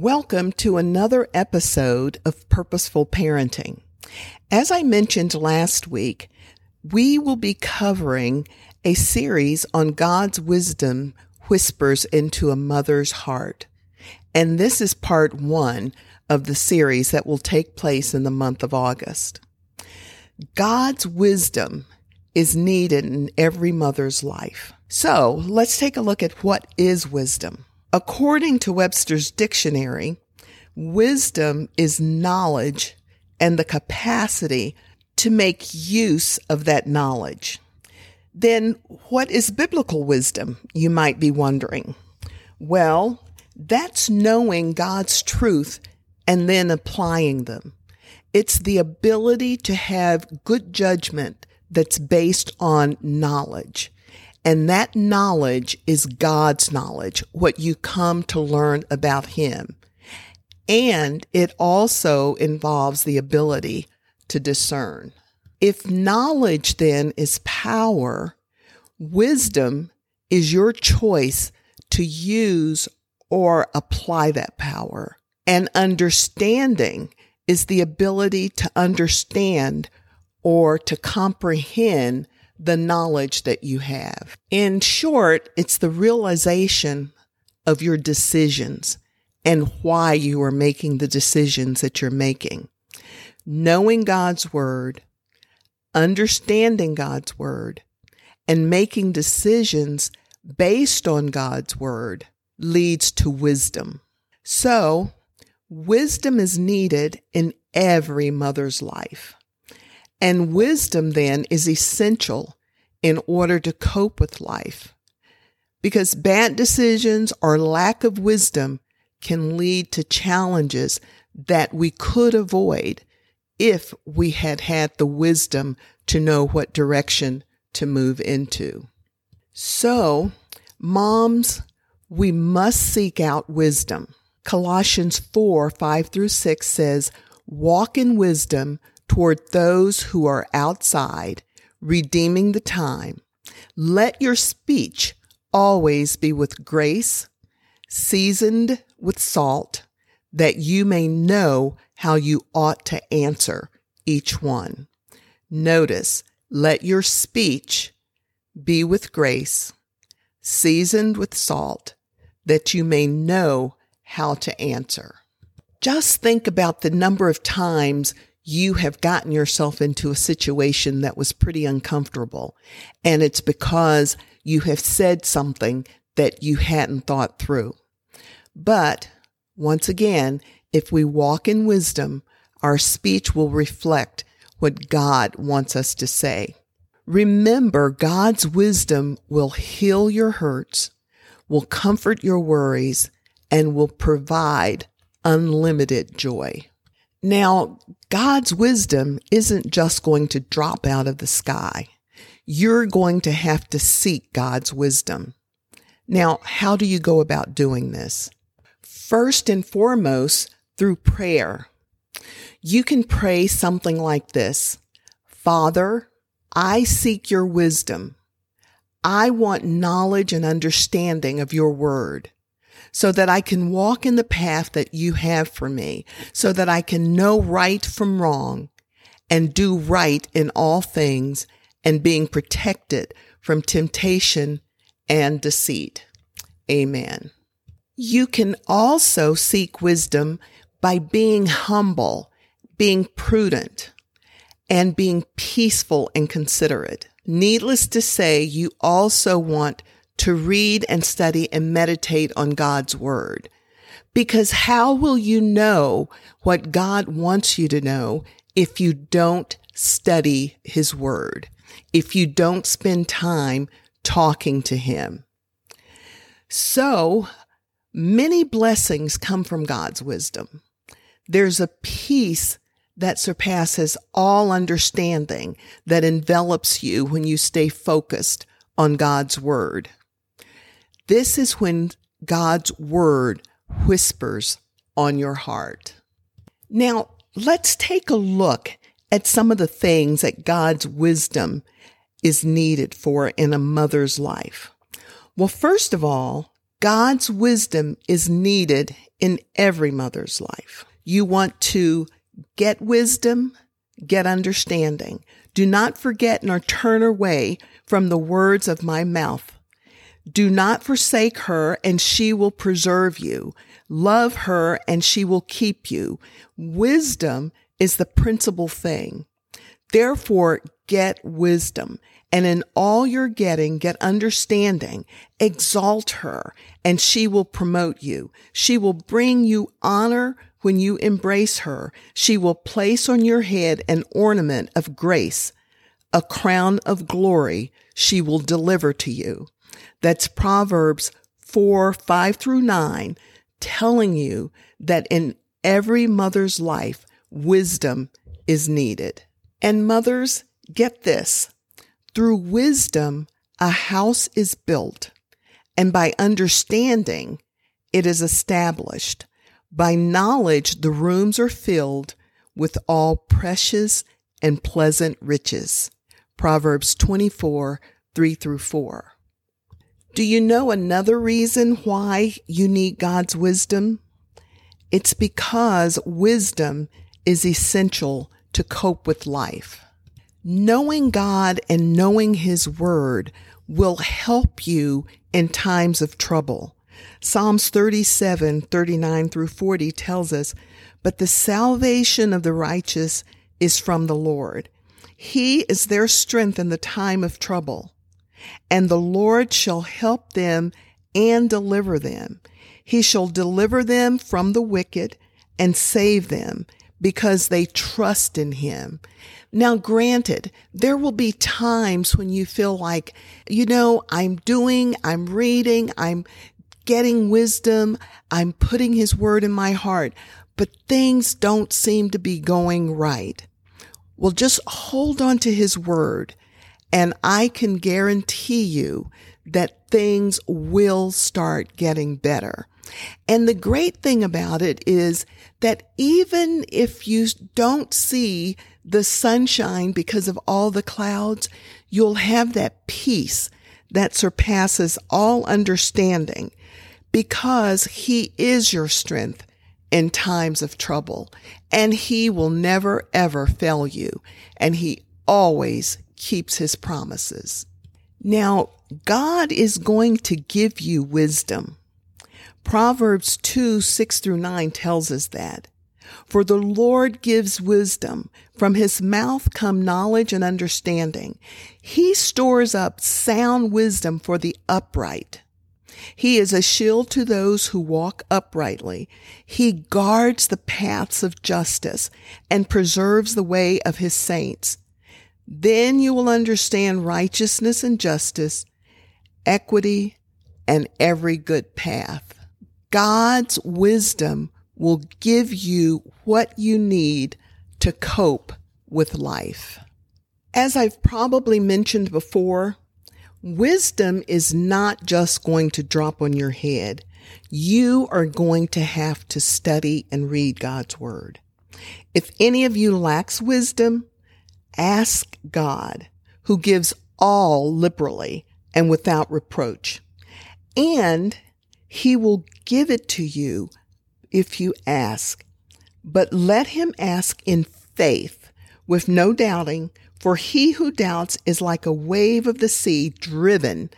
Welcome to another episode of Purposeful Parenting. As I mentioned last week, we will be covering a series on God's wisdom whispers into a mother's heart. And this is part one of the series that will take place in the month of August. God's wisdom is needed in every mother's life. So let's take a look at what is wisdom. According to Webster's dictionary, wisdom is knowledge and the capacity to make use of that knowledge. Then what is biblical wisdom? You might be wondering. Well, that's knowing God's truth and then applying them. It's the ability to have good judgment that's based on knowledge. And that knowledge is God's knowledge, what you come to learn about Him. And it also involves the ability to discern. If knowledge then is power, wisdom is your choice to use or apply that power. And understanding is the ability to understand or to comprehend the knowledge that you have. In short, it's the realization of your decisions and why you are making the decisions that you're making. Knowing God's word, understanding God's word, and making decisions based on God's word leads to wisdom. So, wisdom is needed in every mother's life. And wisdom then is essential in order to cope with life. Because bad decisions or lack of wisdom can lead to challenges that we could avoid if we had had the wisdom to know what direction to move into. So, moms, we must seek out wisdom. Colossians 4 5 through 6 says, Walk in wisdom toward those who are outside, redeeming the time. Let your speech always be with grace, seasoned with salt, that you may know how you ought to answer each one. Notice, let your speech be with grace, seasoned with salt, that you may know how to answer. Just think about the number of times you have gotten yourself into a situation that was pretty uncomfortable. And it's because you have said something that you hadn't thought through. But once again, if we walk in wisdom, our speech will reflect what God wants us to say. Remember, God's wisdom will heal your hurts, will comfort your worries, and will provide unlimited joy. Now, God's wisdom isn't just going to drop out of the sky. You're going to have to seek God's wisdom. Now, how do you go about doing this? First and foremost, through prayer. You can pray something like this Father, I seek your wisdom. I want knowledge and understanding of your word so that I can walk in the path that you have for me, so that I can know right from wrong and do right in all things and being protected from temptation and deceit. Amen. You can also seek wisdom by being humble, being prudent, and being peaceful and considerate. Needless to say, you also want to read and study and meditate on God's word. Because how will you know what God wants you to know if you don't study his word? If you don't spend time talking to him? So many blessings come from God's wisdom. There's a peace that surpasses all understanding that envelops you when you stay focused on God's word. This is when God's word whispers on your heart. Now, let's take a look at some of the things that God's wisdom is needed for in a mother's life. Well, first of all, God's wisdom is needed in every mother's life. You want to get wisdom, get understanding. Do not forget nor turn away from the words of my mouth. Do not forsake her and she will preserve you. Love her and she will keep you. Wisdom is the principal thing. Therefore, get wisdom. And in all you're getting, get understanding. Exalt her and she will promote you. She will bring you honor when you embrace her. She will place on your head an ornament of grace, a crown of glory she will deliver to you. That's Proverbs 4, 5 through 9, telling you that in every mother's life, wisdom is needed. And mothers, get this. Through wisdom, a house is built, and by understanding, it is established. By knowledge, the rooms are filled with all precious and pleasant riches. Proverbs 24, 3 through 4. Do you know another reason why you need God's wisdom? It's because wisdom is essential to cope with life. Knowing God and knowing His Word will help you in times of trouble. Psalms 37, 39 through 40 tells us, But the salvation of the righteous is from the Lord. He is their strength in the time of trouble. And the Lord shall help them and deliver them. He shall deliver them from the wicked and save them because they trust in him. Now, granted, there will be times when you feel like, you know, I'm doing, I'm reading, I'm getting wisdom. I'm putting his word in my heart, but things don't seem to be going right. Well, just hold on to his word and I can guarantee you that things will start getting better. And the great thing about it is that even if you don't see the sunshine because of all the clouds, you'll have that peace that surpasses all understanding because he is your strength in times of trouble and he will never ever fail you and he always keeps his promises. Now, God is going to give you wisdom. Proverbs 2, 6 through 9 tells us that. For the Lord gives wisdom. From his mouth come knowledge and understanding. He stores up sound wisdom for the upright. He is a shield to those who walk uprightly. He guards the paths of justice and preserves the way of his saints. Then you will understand righteousness and justice, equity, and every good path. God's wisdom will give you what you need to cope with life. As I've probably mentioned before, Wisdom is not just going to drop on your head. You are going to have to study and read God's word. If any of you lacks wisdom, ask God, who gives all liberally and without reproach. And he will give it to you if you ask. But let him ask in faith with no doubting, for he who doubts is like a wave of the sea driven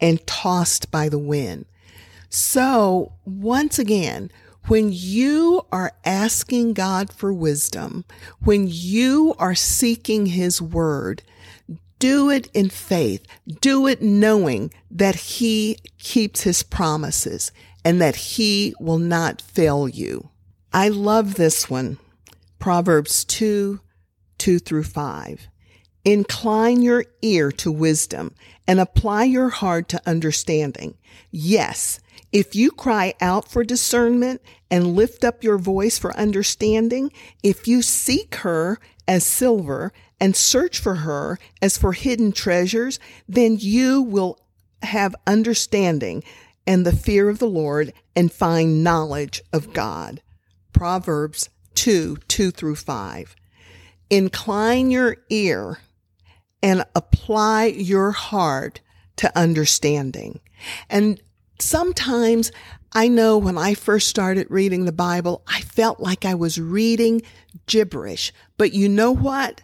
and tossed by the wind. So once again, when you are asking God for wisdom, when you are seeking his word, do it in faith. Do it knowing that he keeps his promises and that he will not fail you. I love this one. Proverbs 2, 2 through 5. Incline your ear to wisdom and apply your heart to understanding. Yes, If you cry out for discernment and lift up your voice for understanding, if you seek her as silver and search for her as for hidden treasures, then you will have understanding and the fear of the Lord and find knowledge of God. Proverbs 2, 2 through 5. Incline your ear and apply your heart to understanding. And sometimes I know when I first started reading the Bible, I felt like I was reading gibberish. But you know what?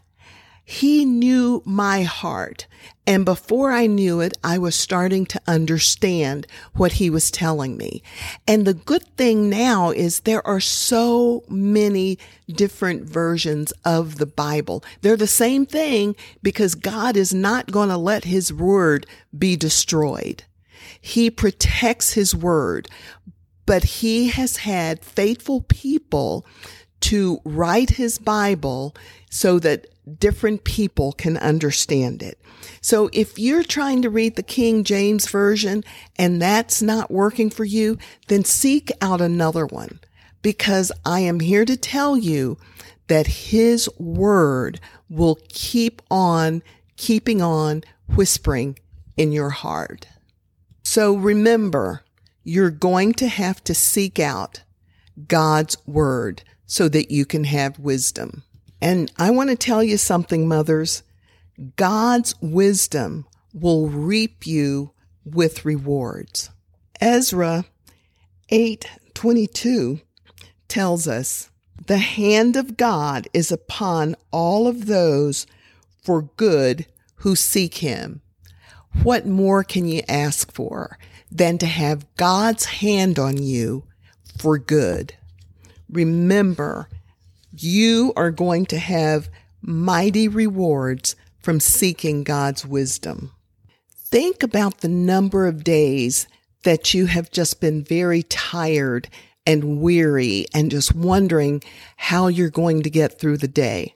He knew my heart. And before I knew it, I was starting to understand what he was telling me. And the good thing now is there are so many different versions of the Bible. They're the same thing because God is not going to let his word be destroyed. He protects his word, but he has had faithful people to write his Bible so that different people can understand it. So if you're trying to read the King James Version and that's not working for you, then seek out another one because I am here to tell you that his word will keep on keeping on whispering in your heart. So remember, you're going to have to seek out God's word so that you can have wisdom. And I want to tell you something, mothers. God's wisdom will reap you with rewards. Ezra 8:22 tells us, "The hand of God is upon all of those for good who seek him." What more can you ask for than to have God's hand on you for good? Remember, you are going to have mighty rewards from seeking God's wisdom. Think about the number of days that you have just been very tired and weary and just wondering how you're going to get through the day.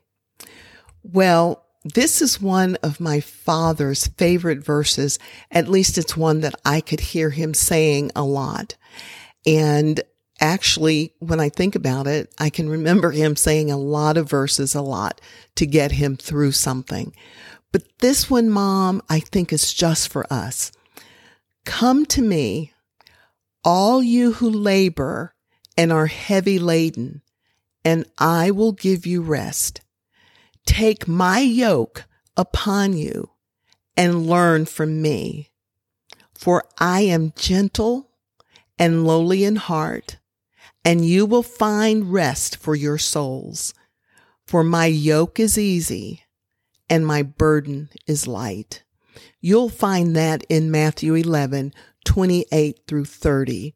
Well, this is one of my father's favorite verses. At least it's one that I could hear him saying a lot. And actually, when I think about it, I can remember him saying a lot of verses a lot to get him through something. But this one, mom, I think is just for us. Come to me, all you who labor and are heavy laden, and I will give you rest. Take my yoke upon you and learn from me. For I am gentle and lowly in heart, and you will find rest for your souls. For my yoke is easy and my burden is light. You'll find that in Matthew 11, 28 through 30.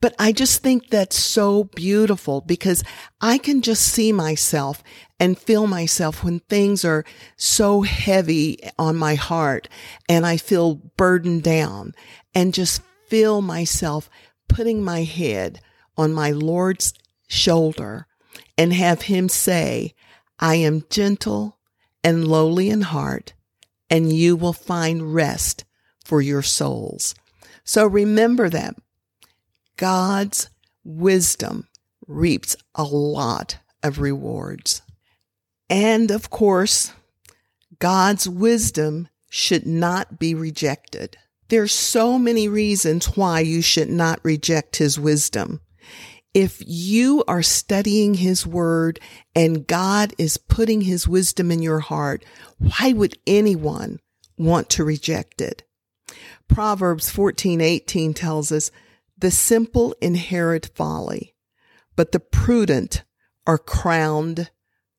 But I just think that's so beautiful because I can just see myself and feel myself when things are so heavy on my heart and I feel burdened down and just feel myself putting my head on my Lord's shoulder and have him say, I am gentle and lowly in heart, and you will find rest for your souls. So remember that God's wisdom reaps a lot of rewards. And of course, God's wisdom should not be rejected. There's so many reasons why you should not reject his wisdom. If you are studying his word and God is putting his wisdom in your heart, why would anyone want to reject it? Proverbs 14:18 tells us, "The simple inherit folly, but the prudent are crowned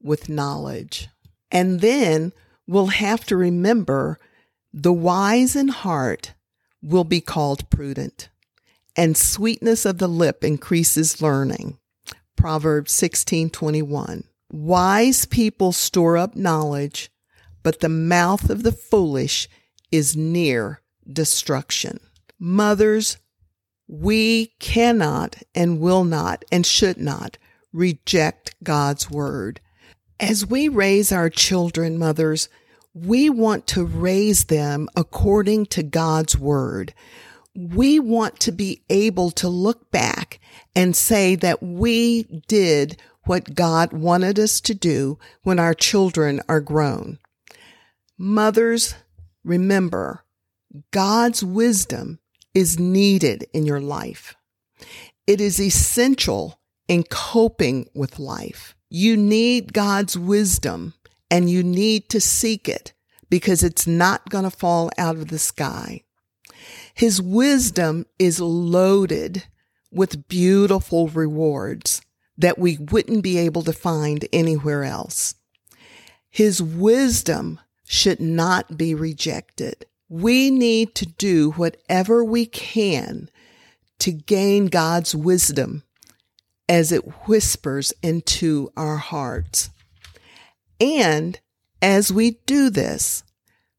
with knowledge." And then we'll have to remember the wise in heart will be called prudent and sweetness of the lip increases learning. Proverbs 16:21. Wise people store up knowledge, but the mouth of the foolish is near destruction. Mothers, we cannot and will not and should not reject God's word. As we raise our children, mothers, we want to raise them according to God's word. we want to be able to look back and say that we did what God wanted us to do when our children are grown. Mothers, remember, God's wisdom is needed in your life. It is essential in coping with life. You need God's wisdom and you need to seek it because it's not going to fall out of the sky. His wisdom is loaded with beautiful rewards that we wouldn't be able to find anywhere else. His wisdom should not be rejected. We need to do whatever we can to gain God's wisdom as it whispers into our hearts. And as we do this,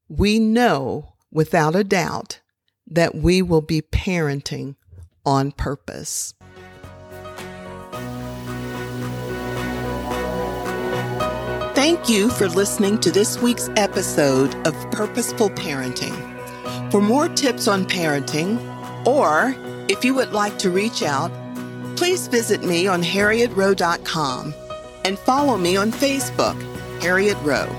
we know without a doubt that we will be parenting on purpose. Thank you for listening to this week's episode of Purposeful Parenting. For more tips on parenting, or if you would like to reach out, please visit me on harrietrow.com and follow me on Facebook, Harriett Rowe.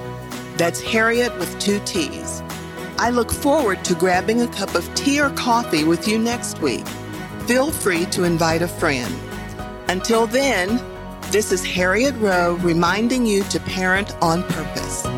That's Harriett with two T's. I look forward to grabbing a cup of tea or coffee with you next week. Feel free to invite a friend. Until then, this is Harriett Rowe reminding you to parent on purpose.